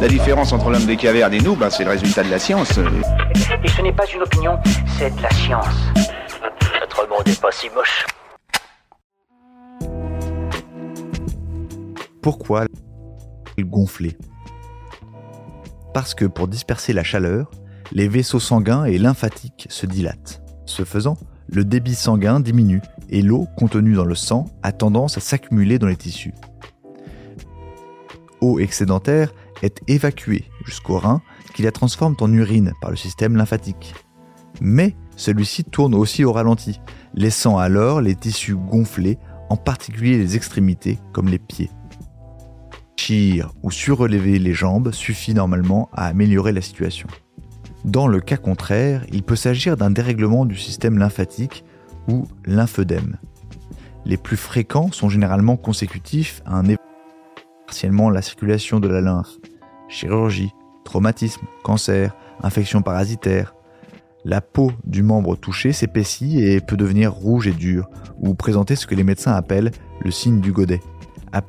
La différence entre l'homme des cavernes et nous, ben, c'est le résultat de la science. Et ce n'est pas une opinion, c'est de la science. Notre monde n'est pas si moche. Pourquoi gonfler? Parce que pour disperser la chaleur, les vaisseaux sanguins et lymphatiques se dilatent. Ce faisant, le débit sanguin diminue et l'eau contenue dans le sang a tendance à s'accumuler dans les tissus. Eau excédentaire est évacuée jusqu'au rein qui la transforme en urine par le système lymphatique. Mais celui-ci tourne aussi au ralenti, laissant alors les tissus gonflés, en particulier les extrémités comme les pieds. Chire ou surrelever les jambes suffit normalement à améliorer la situation. Dans le cas contraire, il peut s'agir d'un dérèglement du système lymphatique ou lymphœdème. Les plus fréquents sont généralement consécutifs à un événement partiellement la circulation de la lymphe, chirurgie, traumatisme, cancer, infection parasitaire. La peau du membre touché s'épaissit et peut devenir rouge et dure, ou présenter ce que les médecins appellent le signe du godet. À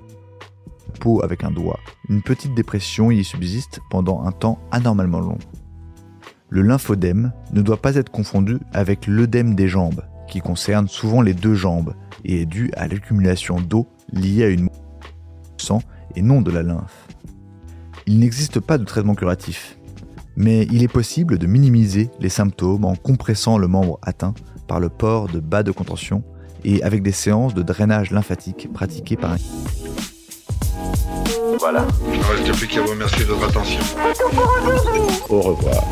peau avec un doigt. Une petite dépression y subsiste pendant un temps anormalement long. Le lymphodème ne doit pas être confondu avec l'œdème des jambes, qui concerne souvent les deux jambes et est dû à l'accumulation d'eau liée à une sang et non de la lymphe. Il n'existe pas de traitement curatif, mais il est possible de minimiser les symptômes en compressant le membre atteint par le port de bas de contention et avec des séances de drainage lymphatique pratiquées par un... Voilà. Il ne reste plus qu'à vous remercier de votre attention. Au revoir.